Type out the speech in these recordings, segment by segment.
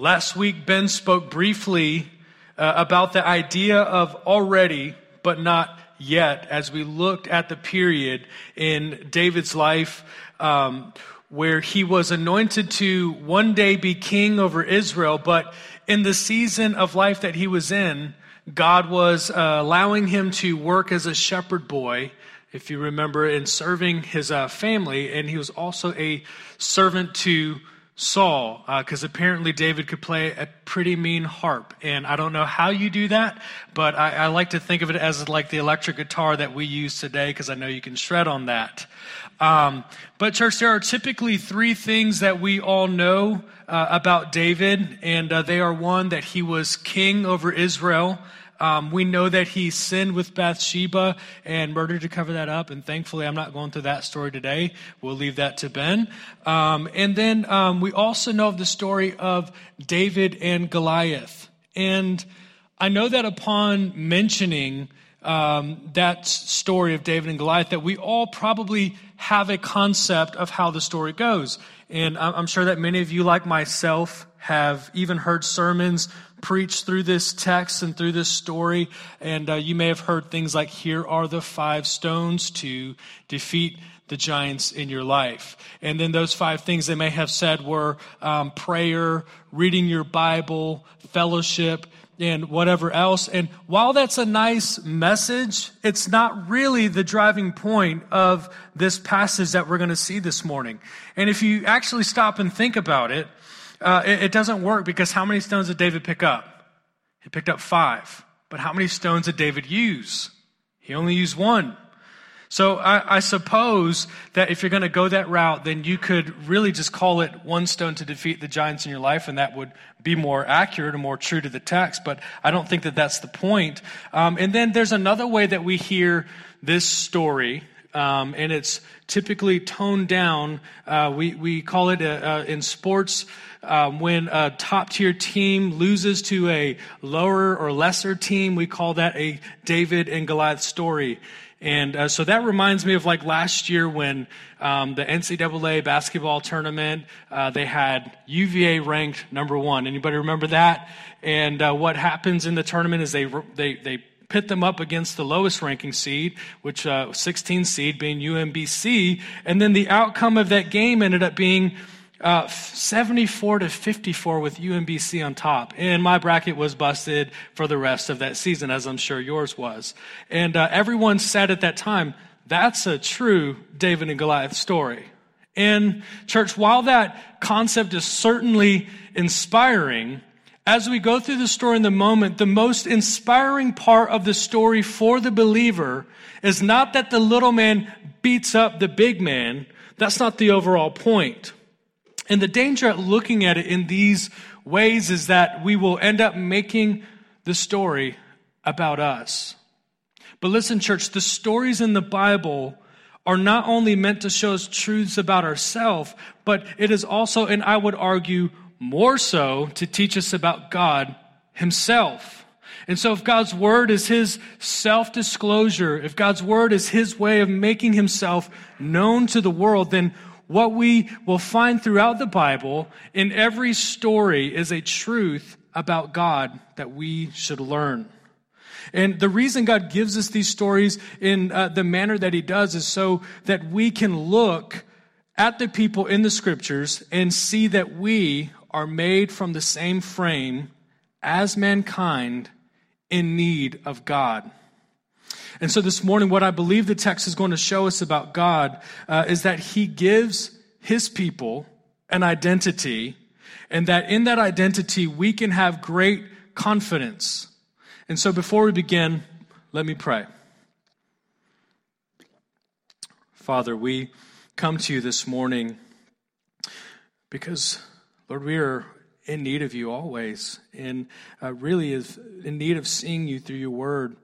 Last week, Ben spoke briefly uh, about the idea of already, but not yet, as we looked at the period in David's life um, where he was anointed to one day be king over Israel, but in the season of life that he was in, God was uh, allowing him to work as a shepherd boy, if you remember, in serving his uh, family, and he was also a servant to Saul, because uh, apparently David could play a pretty mean harp. And I don't know how you do that, but I, I like to think of it as like the electric guitar that we use today, because I know you can shred on that. Um, but, church, there are typically three things that we all know uh, about David, and uh, they are one, that he was king over Israel. Um, we know that he sinned with Bathsheba and murdered to cover that up, and thankfully, I'm not going through that story today. We'll leave that to Ben. Um, and then um, we also know of the story of David and Goliath. And I know that upon mentioning um, that story of David and Goliath, that we all probably have a concept of how the story goes. And I'm sure that many of you, like myself, have even heard sermons preached through this text and through this story. And uh, you may have heard things like, here are the five stones to defeat the giants in your life. And then those five things they may have said were um, prayer, reading your Bible, fellowship, and whatever else. And while that's a nice message, it's not really the driving point of this passage that we're going to see this morning. And if you actually stop and think about it, uh, it, it doesn't work because how many stones did David pick up? He picked up five. But how many stones did David use? He only used one. So I, I, suppose that if you're going to go that route, then you could really just call it one stone to defeat the giants in your life, and that would be more accurate and more true to the text. But I don't think that that's the point. Um, and then there's another way that we hear this story um, and it's typically toned down. Uh, we, we call it a, uh, in sports um, when a top tier team loses to a lower or lesser team, we call that a David and Goliath story. And uh, so that reminds me of like last year when um, the NCAA basketball tournament, uh, they had UVA ranked number one. Anybody remember that? And uh, what happens in the tournament is they they they pit them up against the lowest ranking seed, which uh, 16 seed being UMBC, and then the outcome of that game ended up being uh, 74 to 54 with UMBC on top. And my bracket was busted for the rest of that season, as I'm sure yours was. And uh, everyone said at that time, that's a true David and Goliath story. And church, while that concept is certainly inspiring, as we go through the story in the moment, the most inspiring part of the story for the believer is not that the little man beats up the big man. That's not the overall point. And the danger at looking at it in these ways is that we will end up making the story about us. But listen, church, the stories in the Bible are not only meant to show us truths about ourselves, but it is also, and I would argue, more so to teach us about God Himself. And so, if God's Word is His self disclosure, if God's Word is His way of making Himself known to the world, then what we will find throughout the Bible in every story is a truth about God that we should learn. And the reason God gives us these stories in uh, the manner that He does is so that we can look at the people in the scriptures and see that we are made from the same frame as mankind in need of God. And so this morning, what I believe the text is going to show us about God uh, is that He gives His people an identity, and that in that identity, we can have great confidence. And so before we begin, let me pray. Father, we come to you this morning because Lord, we are in need of you always, and uh, really is in need of seeing you through your word.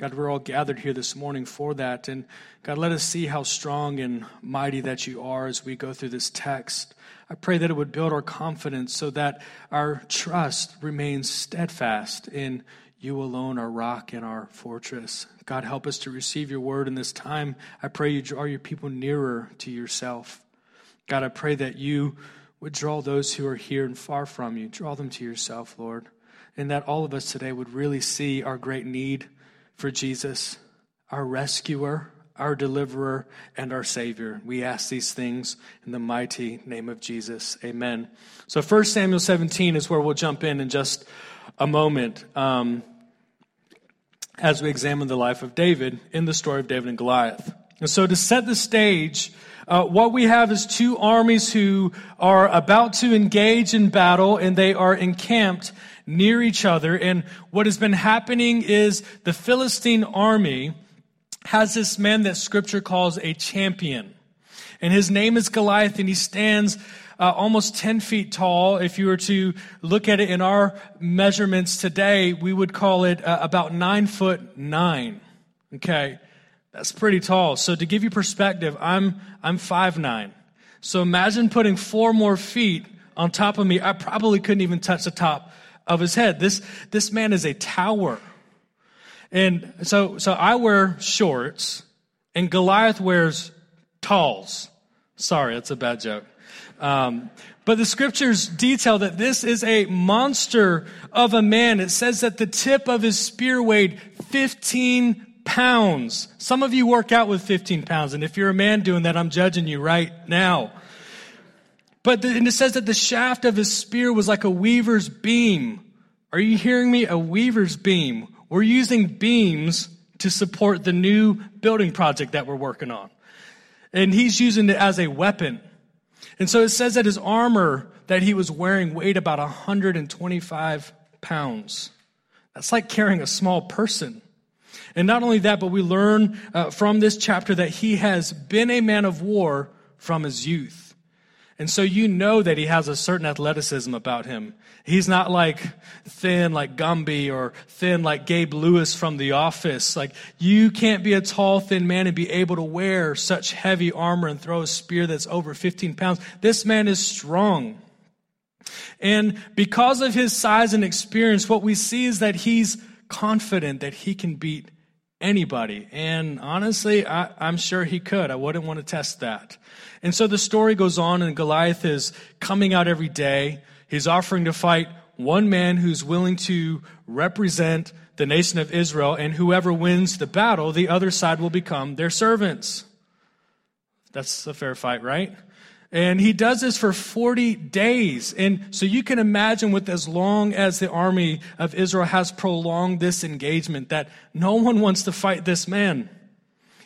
God, we're all gathered here this morning for that. And God, let us see how strong and mighty that you are as we go through this text. I pray that it would build our confidence so that our trust remains steadfast in you alone, our rock and our fortress. God, help us to receive your word in this time. I pray you draw your people nearer to yourself. God, I pray that you would draw those who are here and far from you, draw them to yourself, Lord. And that all of us today would really see our great need for Jesus, our rescuer, our deliverer, and our savior. We ask these things in the mighty name of Jesus. Amen. So 1 Samuel 17 is where we'll jump in in just a moment. Um, as we examine the life of David in the story of David and Goliath. And so to set the stage, uh, what we have is two armies who are about to engage in battle and they are encamped near each other. And what has been happening is the Philistine army has this man that scripture calls a champion. And his name is Goliath and he stands uh, almost 10 feet tall. If you were to look at it in our measurements today, we would call it uh, about nine foot nine. Okay. That's pretty tall. So to give you perspective, I'm, I'm five nine. So imagine putting four more feet on top of me. I probably couldn't even touch the top of his head. This, this man is a tower. And so, so I wear shorts and Goliath wears talls. Sorry, that's a bad joke. Um, but the scriptures detail that this is a monster of a man. It says that the tip of his spear weighed 15 pounds. Some of you work out with 15 pounds, and if you're a man doing that, I'm judging you right now. But the, and it says that the shaft of his spear was like a weaver's beam. Are you hearing me? A weaver's beam. We're using beams to support the new building project that we're working on. And he's using it as a weapon. And so it says that his armor that he was wearing weighed about 125 pounds. That's like carrying a small person. And not only that, but we learn uh, from this chapter that he has been a man of war from his youth. And so you know that he has a certain athleticism about him. He's not like thin like Gumby or thin like Gabe Lewis from The Office. Like you can't be a tall, thin man and be able to wear such heavy armor and throw a spear that's over 15 pounds. This man is strong. And because of his size and experience, what we see is that he's confident that he can beat anybody. And honestly, I, am sure he could. I wouldn't want to test that. And so the story goes on, and Goliath is coming out every day. He's offering to fight one man who's willing to represent the nation of Israel, and whoever wins the battle, the other side will become their servants. That's a fair fight, right? And he does this for 40 days. And so you can imagine with as long as the army of Israel has prolonged this engagement that no one wants to fight this man.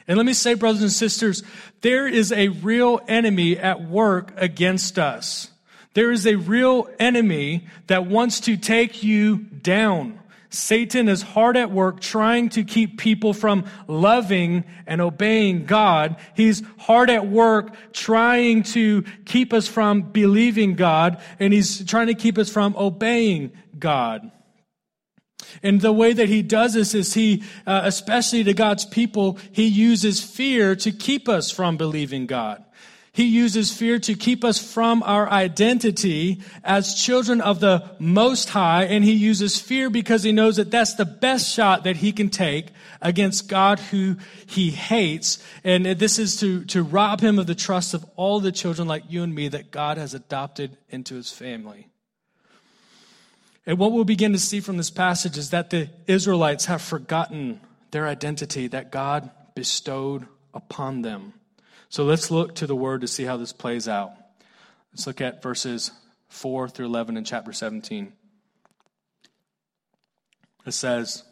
And let me say, brothers and sisters, there is a real enemy at work against us. There is a real enemy that wants to take you down. Satan is hard at work trying to keep people from loving and obeying God. He's hard at work trying to keep us from believing God, and he's trying to keep us from obeying God. And the way that he does this is he, uh, especially to God's people, he uses fear to keep us from believing God. He uses fear to keep us from our identity as children of the Most High, and he uses fear because he knows that that's the best shot that he can take against God who he hates. And this is to, to rob him of the trust of all the children like you and me that God has adopted into his family. And what we'll begin to see from this passage is that the Israelites have forgotten their identity that God bestowed upon them. So let's look to the word to see how this plays out. Let's look at verses 4 through 11 in chapter 17. It says,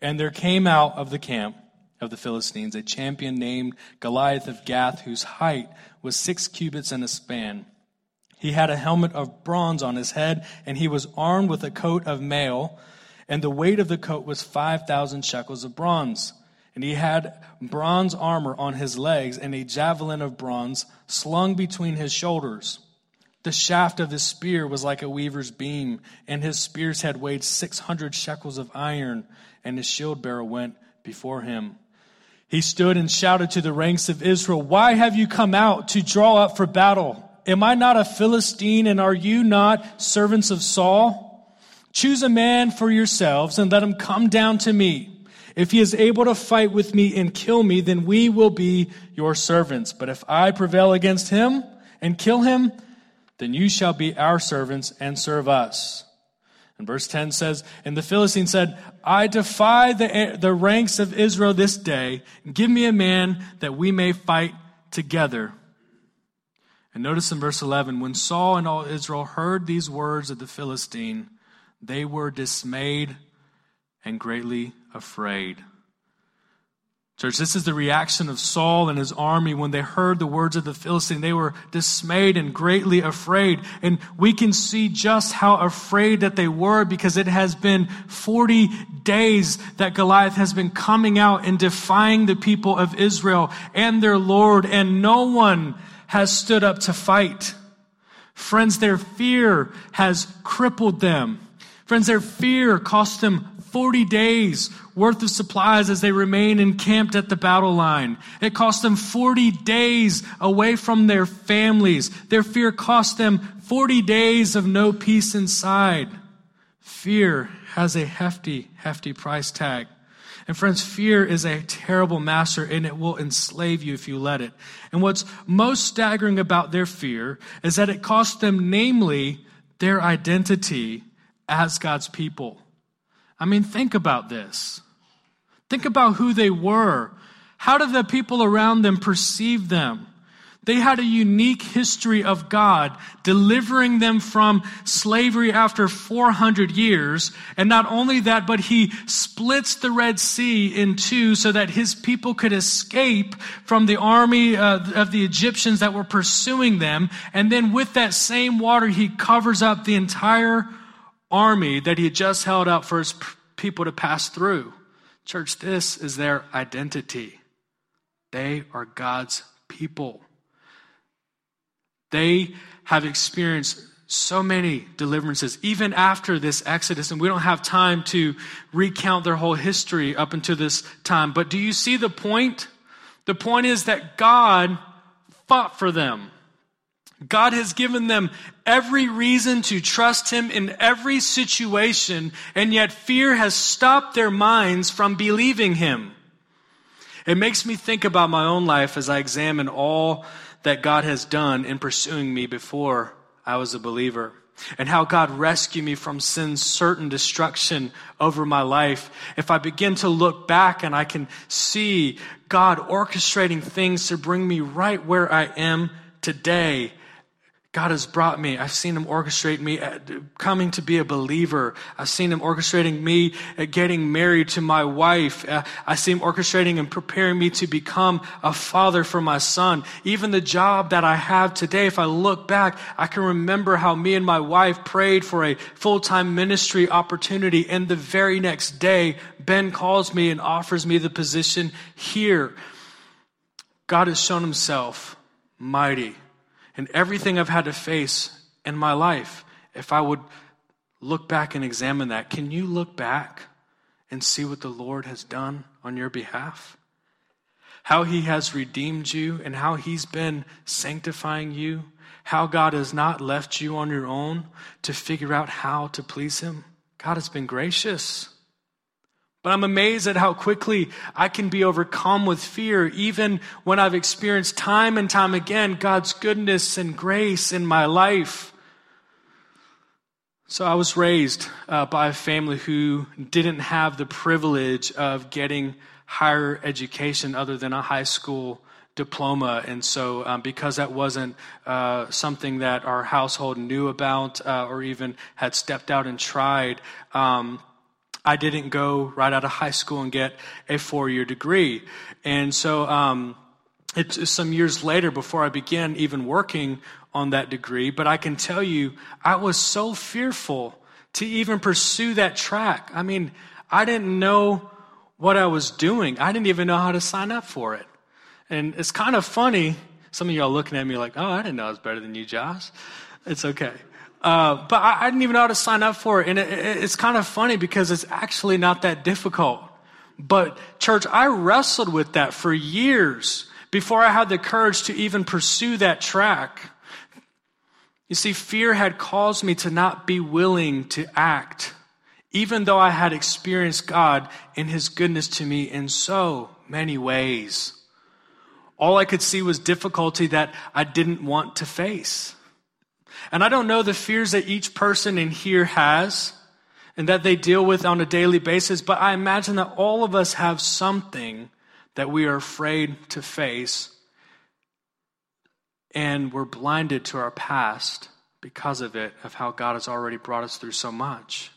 And there came out of the camp of the Philistines a champion named Goliath of Gath, whose height was six cubits and a span. He had a helmet of bronze on his head, and he was armed with a coat of mail, and the weight of the coat was 5,000 shekels of bronze. And he had bronze armor on his legs and a javelin of bronze slung between his shoulders. The shaft of his spear was like a weaver's beam, and his spear's head weighed 600 shekels of iron, and his shield bearer went before him. He stood and shouted to the ranks of Israel, Why have you come out to draw up for battle? Am I not a Philistine, and are you not servants of Saul? Choose a man for yourselves, and let him come down to me. If he is able to fight with me and kill me, then we will be your servants. But if I prevail against him and kill him, then you shall be our servants and serve us. And verse 10 says, And the Philistine said, I defy the, the ranks of Israel this day. Give me a man that we may fight together. And notice in verse 11, when Saul and all Israel heard these words of the Philistine, they were dismayed and greatly afraid. Church, this is the reaction of Saul and his army when they heard the words of the Philistine. They were dismayed and greatly afraid. And we can see just how afraid that they were because it has been 40 days that Goliath has been coming out and defying the people of Israel and their Lord, and no one has stood up to fight. Friends, their fear has crippled them. Friends, their fear cost them 40 days worth of supplies as they remain encamped at the battle line. It cost them 40 days away from their families. Their fear cost them 40 days of no peace inside. Fear has a hefty, hefty price tag. And friends, fear is a terrible master and it will enslave you if you let it. And what's most staggering about their fear is that it cost them, namely, their identity as God's people. I mean, think about this. Think about who they were. How did the people around them perceive them? They had a unique history of God delivering them from slavery after 400 years. And not only that, but he splits the Red Sea in two so that his people could escape from the army uh, of the Egyptians that were pursuing them. And then with that same water, he covers up the entire army that he had just held out for his people to pass through. Church, this is their identity. They are God's people. They have experienced so many deliverances, even after this Exodus, and we don't have time to recount their whole history up until this time. But do you see the point? The point is that God fought for them. God has given them every reason to trust Him in every situation, and yet fear has stopped their minds from believing Him. It makes me think about my own life as I examine all that God has done in pursuing me before I was a believer, and how God rescued me from sin's certain destruction over my life. If I begin to look back and I can see God orchestrating things to bring me right where I am today, God has brought me. I've seen Him orchestrate me coming to be a believer. I've seen Him orchestrating me getting married to my wife. Uh, I see Him orchestrating and preparing me to become a father for my son. Even the job that I have today, if I look back, I can remember how me and my wife prayed for a full-time ministry opportunity. And the very next day, Ben calls me and offers me the position here. God has shown Himself mighty and everything I've had to face in my life, if I would look back and examine that, can you look back and see what the Lord has done on your behalf? How he has redeemed you and how he's been sanctifying you, how God has not left you on your own to figure out how to please him. God has been gracious. But I'm amazed at how quickly I can be overcome with fear, even when I've experienced time and time again God's goodness and grace in my life. So I was raised uh, by a family who didn't have the privilege of getting higher education other than a high school diploma. And so, um, because that wasn't uh, something that our household knew about uh, or even had stepped out and tried, um, I didn't go right out of high school and get a four year degree. And so, um, it's some years later before I began even working on that degree, but I can tell you, I was so fearful to even pursue that track. I mean, I didn't know what I was doing. I didn't even know how to sign up for it. And it's kind of funny. Some of y'all looking at me like, oh, I didn't know I was better than you, Josh. It's okay. Uh, but I, I, didn't even know how to sign up for it. And it, it, it's kind of funny because it's actually not that difficult. But, church, I wrestled with that for years before I had the courage to even pursue that track. You see, fear had caused me to not be willing to act, even though I had experienced God in His goodness to me in so many ways. All I could see was difficulty that I didn't want to face. And I don't know the fears that each person in here has and that they deal with on a daily basis, but I imagine that all of us have something that we are afraid to face and we're blinded to our past because of it, of how God has already brought us through so much.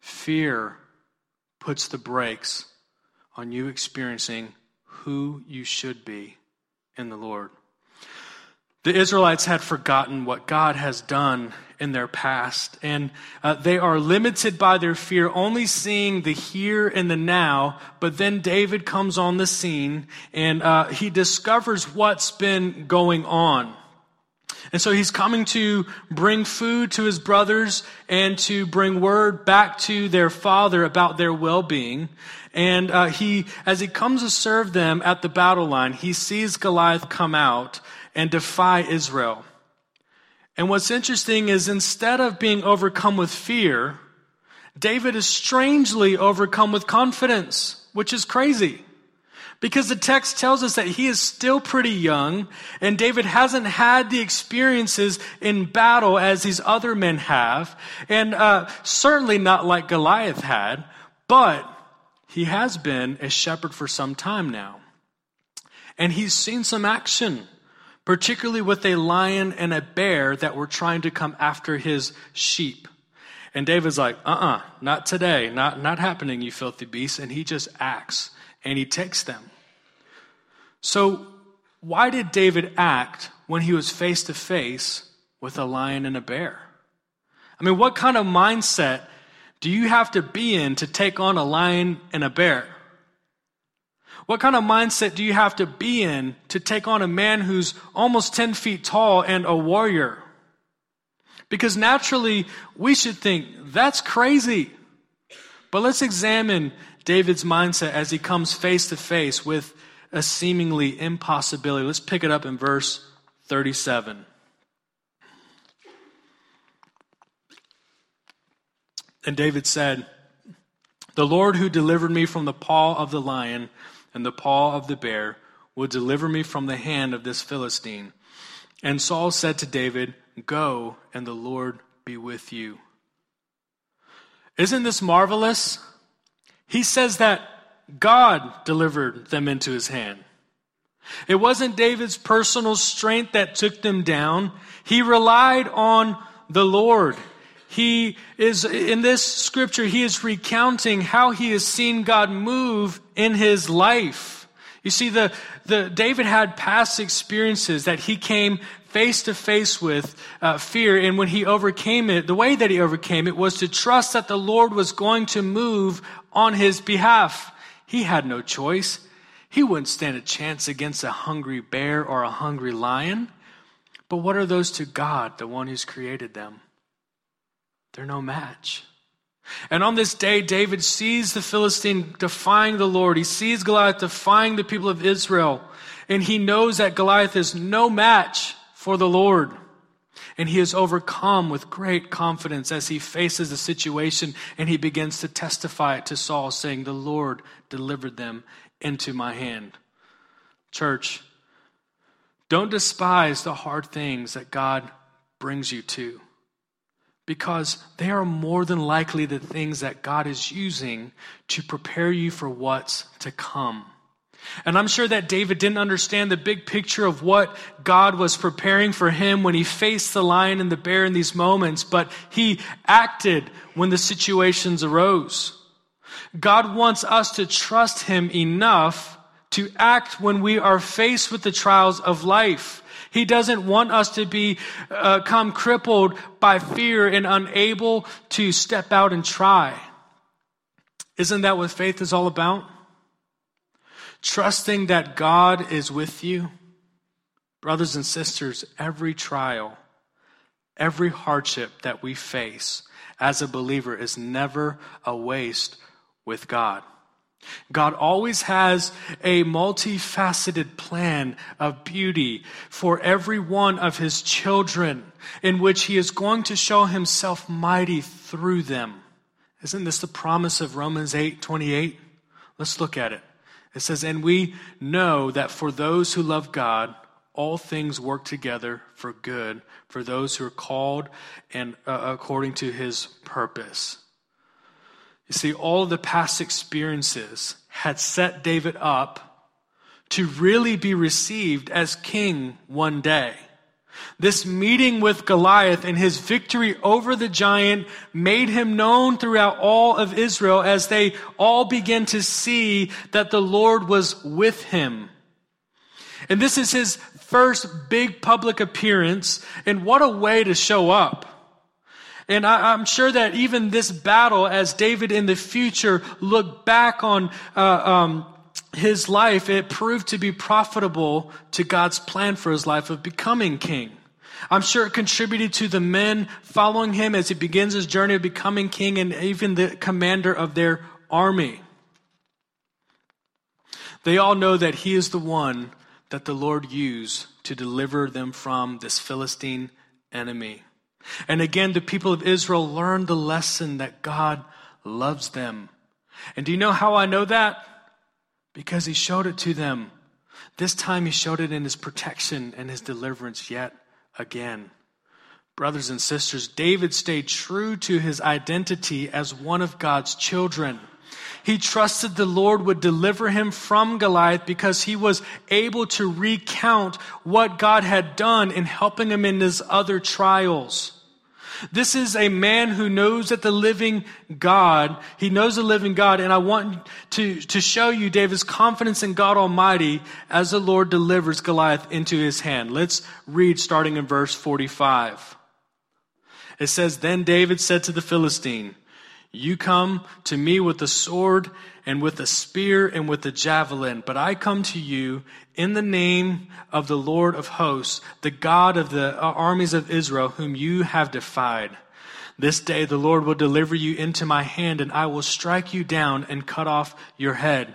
Fear puts the brakes on you experiencing who you should be in the Lord. The Israelites had forgotten what God has done in their past, and uh, they are limited by their fear, only seeing the here and the now. But then David comes on the scene and uh, he discovers what's been going on. And so he's coming to bring food to his brothers and to bring word back to their father about their well-being. And uh, he, as he comes to serve them at the battle line, he sees Goliath come out and defy Israel. And what's interesting is instead of being overcome with fear, David is strangely overcome with confidence, which is crazy. Because the text tells us that he is still pretty young, and David hasn't had the experiences in battle as these other men have, and uh, certainly not like Goliath had, but he has been a shepherd for some time now. And he's seen some action, particularly with a lion and a bear that were trying to come after his sheep. And David's like, uh uh-uh, uh not today, not, not happening, you filthy beast. And he just acts and he takes them. So, why did David act when he was face to face with a lion and a bear? I mean, what kind of mindset do you have to be in to take on a lion and a bear? What kind of mindset do you have to be in to take on a man who's almost 10 feet tall and a warrior? Because naturally, we should think, that's crazy. But let's examine David's mindset as he comes face to face with a seemingly impossibility. Let's pick it up in verse 37. And David said, The Lord who delivered me from the paw of the lion and the paw of the bear will deliver me from the hand of this Philistine. And Saul said to David, Go, and the Lord be with you. Isn't this marvelous? He says that God delivered them into his hand. It wasn't David's personal strength that took them down. He relied on the Lord. He is, in this scripture, he is recounting how he has seen God move in his life. You see, the, the, David had past experiences that he came face to face with uh, fear, and when he overcame it, the way that he overcame it was to trust that the Lord was going to move on his behalf. He had no choice. He wouldn't stand a chance against a hungry bear or a hungry lion. But what are those to God, the one who's created them? They're no match. And on this day, David sees the Philistine defying the Lord. He sees Goliath defying the people of Israel. And he knows that Goliath is no match for the Lord. And he is overcome with great confidence as he faces the situation and he begins to testify it to Saul, saying, The Lord delivered them into my hand. Church, don't despise the hard things that God brings you to because they are more than likely the things that God is using to prepare you for what's to come. And I'm sure that David didn't understand the big picture of what God was preparing for him when he faced the lion and the bear in these moments, but he acted when the situations arose. God wants us to trust him enough to act when we are faced with the trials of life. He doesn't want us to be uh, come crippled by fear and unable to step out and try. Isn't that what faith is all about? trusting that God is with you. Brothers and sisters, every trial, every hardship that we face as a believer is never a waste with God. God always has a multifaceted plan of beauty for every one of his children in which he is going to show himself mighty through them. Isn't this the promise of Romans 8 28? Let's look at it. It says, And we know that for those who love God, all things work together for good for those who are called and uh, according to his purpose. You see, all the past experiences had set David up to really be received as king one day. This meeting with Goliath and his victory over the giant made him known throughout all of Israel as they all began to see that the Lord was with him. And this is his first big public appearance, and what a way to show up. And I, am sure that even this battle, as David in the future looked back on uh, um, his life, it proved to be profitable to God's plan for his life of becoming king. I'm sure it contributed to the men following him as he begins his journey of becoming king and even the commander of their army. They all know that he is the one that the Lord used to deliver them from this Philistine enemy. And again, the people of Israel learned the lesson that God loves them. And do you know how I know that? Because he showed it to them. This time he showed it in his protection and his deliverance yet again. Brothers and sisters, David stayed true to his identity as one of God's children. He trusted the Lord would deliver him from Goliath because he was able to recount what God had done in helping him in his other trials. This is a man who knows that the living God, he knows the living God, and I want to, to show you David's confidence in God Almighty as the Lord delivers Goliath into his hand. Let's read starting in verse 45. It says, Then David said to the Philistine, You come to me with a sword and with a spear and with a javelin, but I come to you in the name of the Lord of hosts, the God of the uh, armies of Israel, whom you have defied. This day the Lord will deliver you into my hand, and I will strike you down and cut off your head.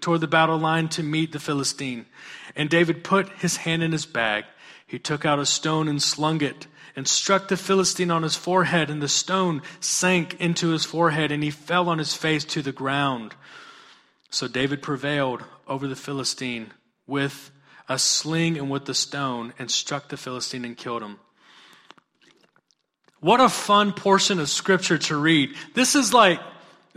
toward the battle line to meet the Philistine. And David put his hand in his bag. He took out a stone and slung it and struck the Philistine on his forehead, and the stone sank into his forehead, and he fell on his face to the ground. So David prevailed over the Philistine with a sling and with the stone, and struck the Philistine and killed him. What a fun portion of scripture to read. This is like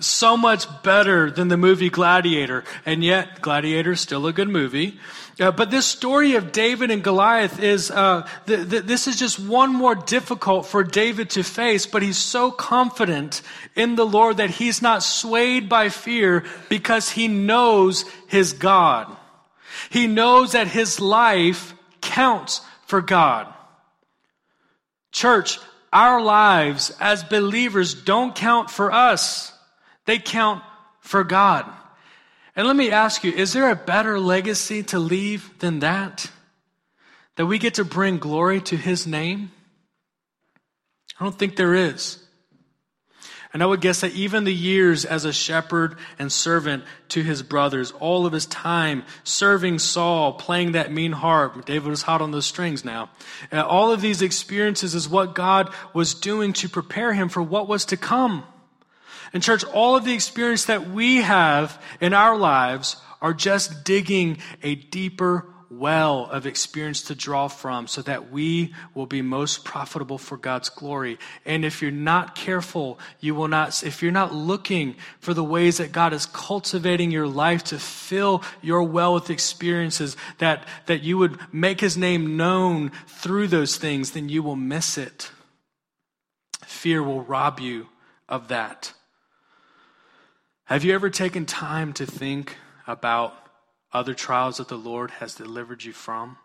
so much better than the movie Gladiator. And yet, Gladiator is still a good movie. Uh, but this story of David and Goliath is, uh, th- th- this is just one more difficult for David to face, but he's so confident in the Lord that he's not swayed by fear because he knows his God. He knows that his life counts for God. Church, our lives as believers don't count for us, they count for God. And let me ask you, is there a better legacy to leave than that? That we get to bring glory to His name? I don't think there is. And I would guess that even the years as a shepherd and servant to his brothers, all of his time serving Saul, playing that mean harp, David was hot on those strings now. Uh, all of these experiences is what God was doing to prepare him for what was to come. And church, all of the experience that we have in our lives are just digging a deeper well of experience to draw from so that we will be most profitable for God's glory. And if you're not careful, you will not, if you're not looking for the ways that God is cultivating your life to fill your well with experiences, that, that you would make his name known through those things, then you will miss it. Fear will rob you of that. Have you ever taken time to think about other trials that the Lord has delivered you from?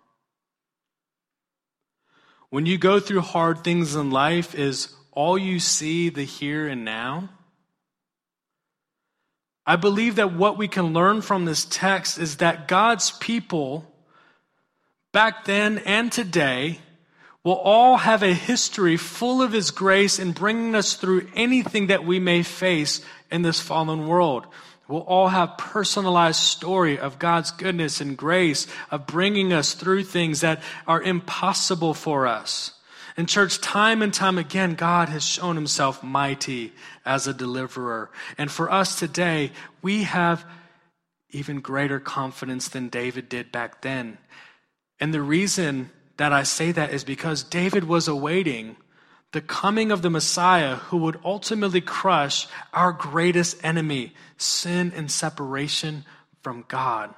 When you go through hard things in life, is all you see the here and now? I believe that what we can learn from this text is that God's people back then and today will all have a history full of His grace in bringing us through anything that we may face in this fallen world. We'll all have personalized story of God's goodness and grace of bringing us through things that are impossible for us. In church, time and time again, God has shown himself mighty as a deliverer. And for us today, we have even greater confidence than David did back then. And the reason that I say that is because David was awaiting the coming of the Messiah who would ultimately crush our greatest enemy, sin and separation from God.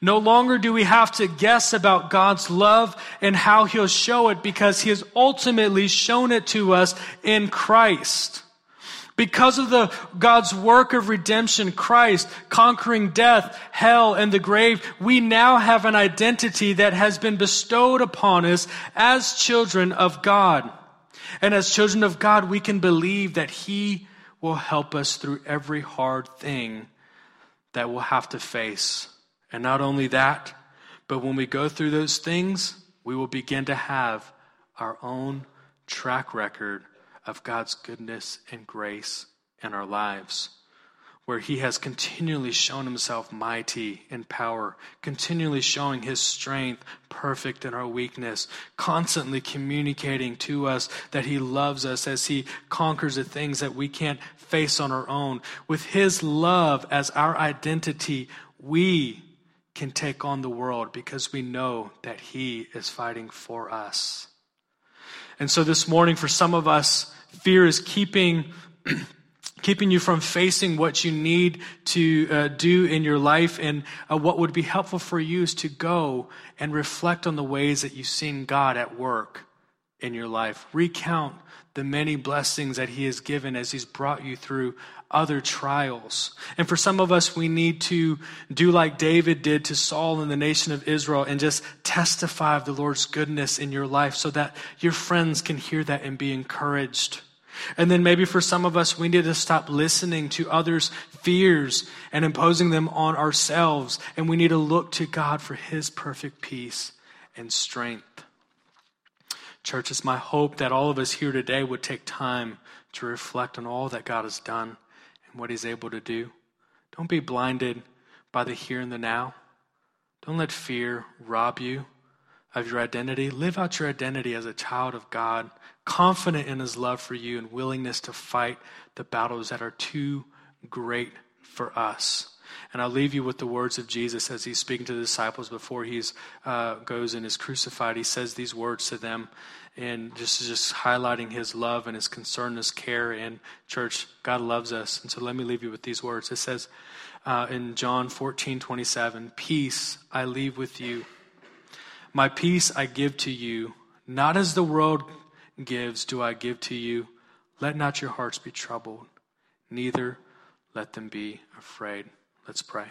No longer do we have to guess about God's love and how He'll show it because He has ultimately shown it to us in Christ. Because of the God's work of redemption, Christ conquering death, hell, and the grave, we now have an identity that has been bestowed upon us as children of God. And as children of God, we can believe that He will help us through every hard thing that we'll have to face. And not only that, but when we go through those things, we will begin to have our own track record of God's goodness and grace in our lives, where He has continually shown Himself mighty in power, continually showing His strength perfect in our weakness, constantly communicating to us that He loves us as He conquers the things that we can't face on our own. With His love as our identity, we can take on the world because we know that He is fighting for us. And so this morning, for some of us, fear is keeping. keeping you from facing what you need to uh, do in your life. And uh, what would be helpful for you is to go and reflect on the ways that you've seen God at work in your life. Recount the many blessings that He has given as He's brought you through other trials. And for some of us, we need to do like David did to Saul and the nation of Israel and just testify of the Lord's goodness in your life so that your friends can hear that and be encouraged. And then maybe for some of us, we need to stop listening to others' fears and imposing them on ourselves. And we need to look to God for His perfect peace and strength. Church, it's my hope that all of us here today would take time to reflect on all that God has done and what He's able to do. Don't be blinded by the here and the now. Don't let fear rob you of your identity. Live out your identity as a child of God, confident in His love for you and willingness to fight the battles that are too great for us. And I'll leave you with the words of Jesus as he's speaking to the disciples before he uh, goes and is crucified. He says these words to them and just just highlighting his love and his concern, his care. And church, God loves us. And so let me leave you with these words. It says uh, in John 14, 27, Peace I leave with you. My peace I give to you. Not as the world gives, do I give to you. Let not your hearts be troubled, neither let them be afraid. Let's pray.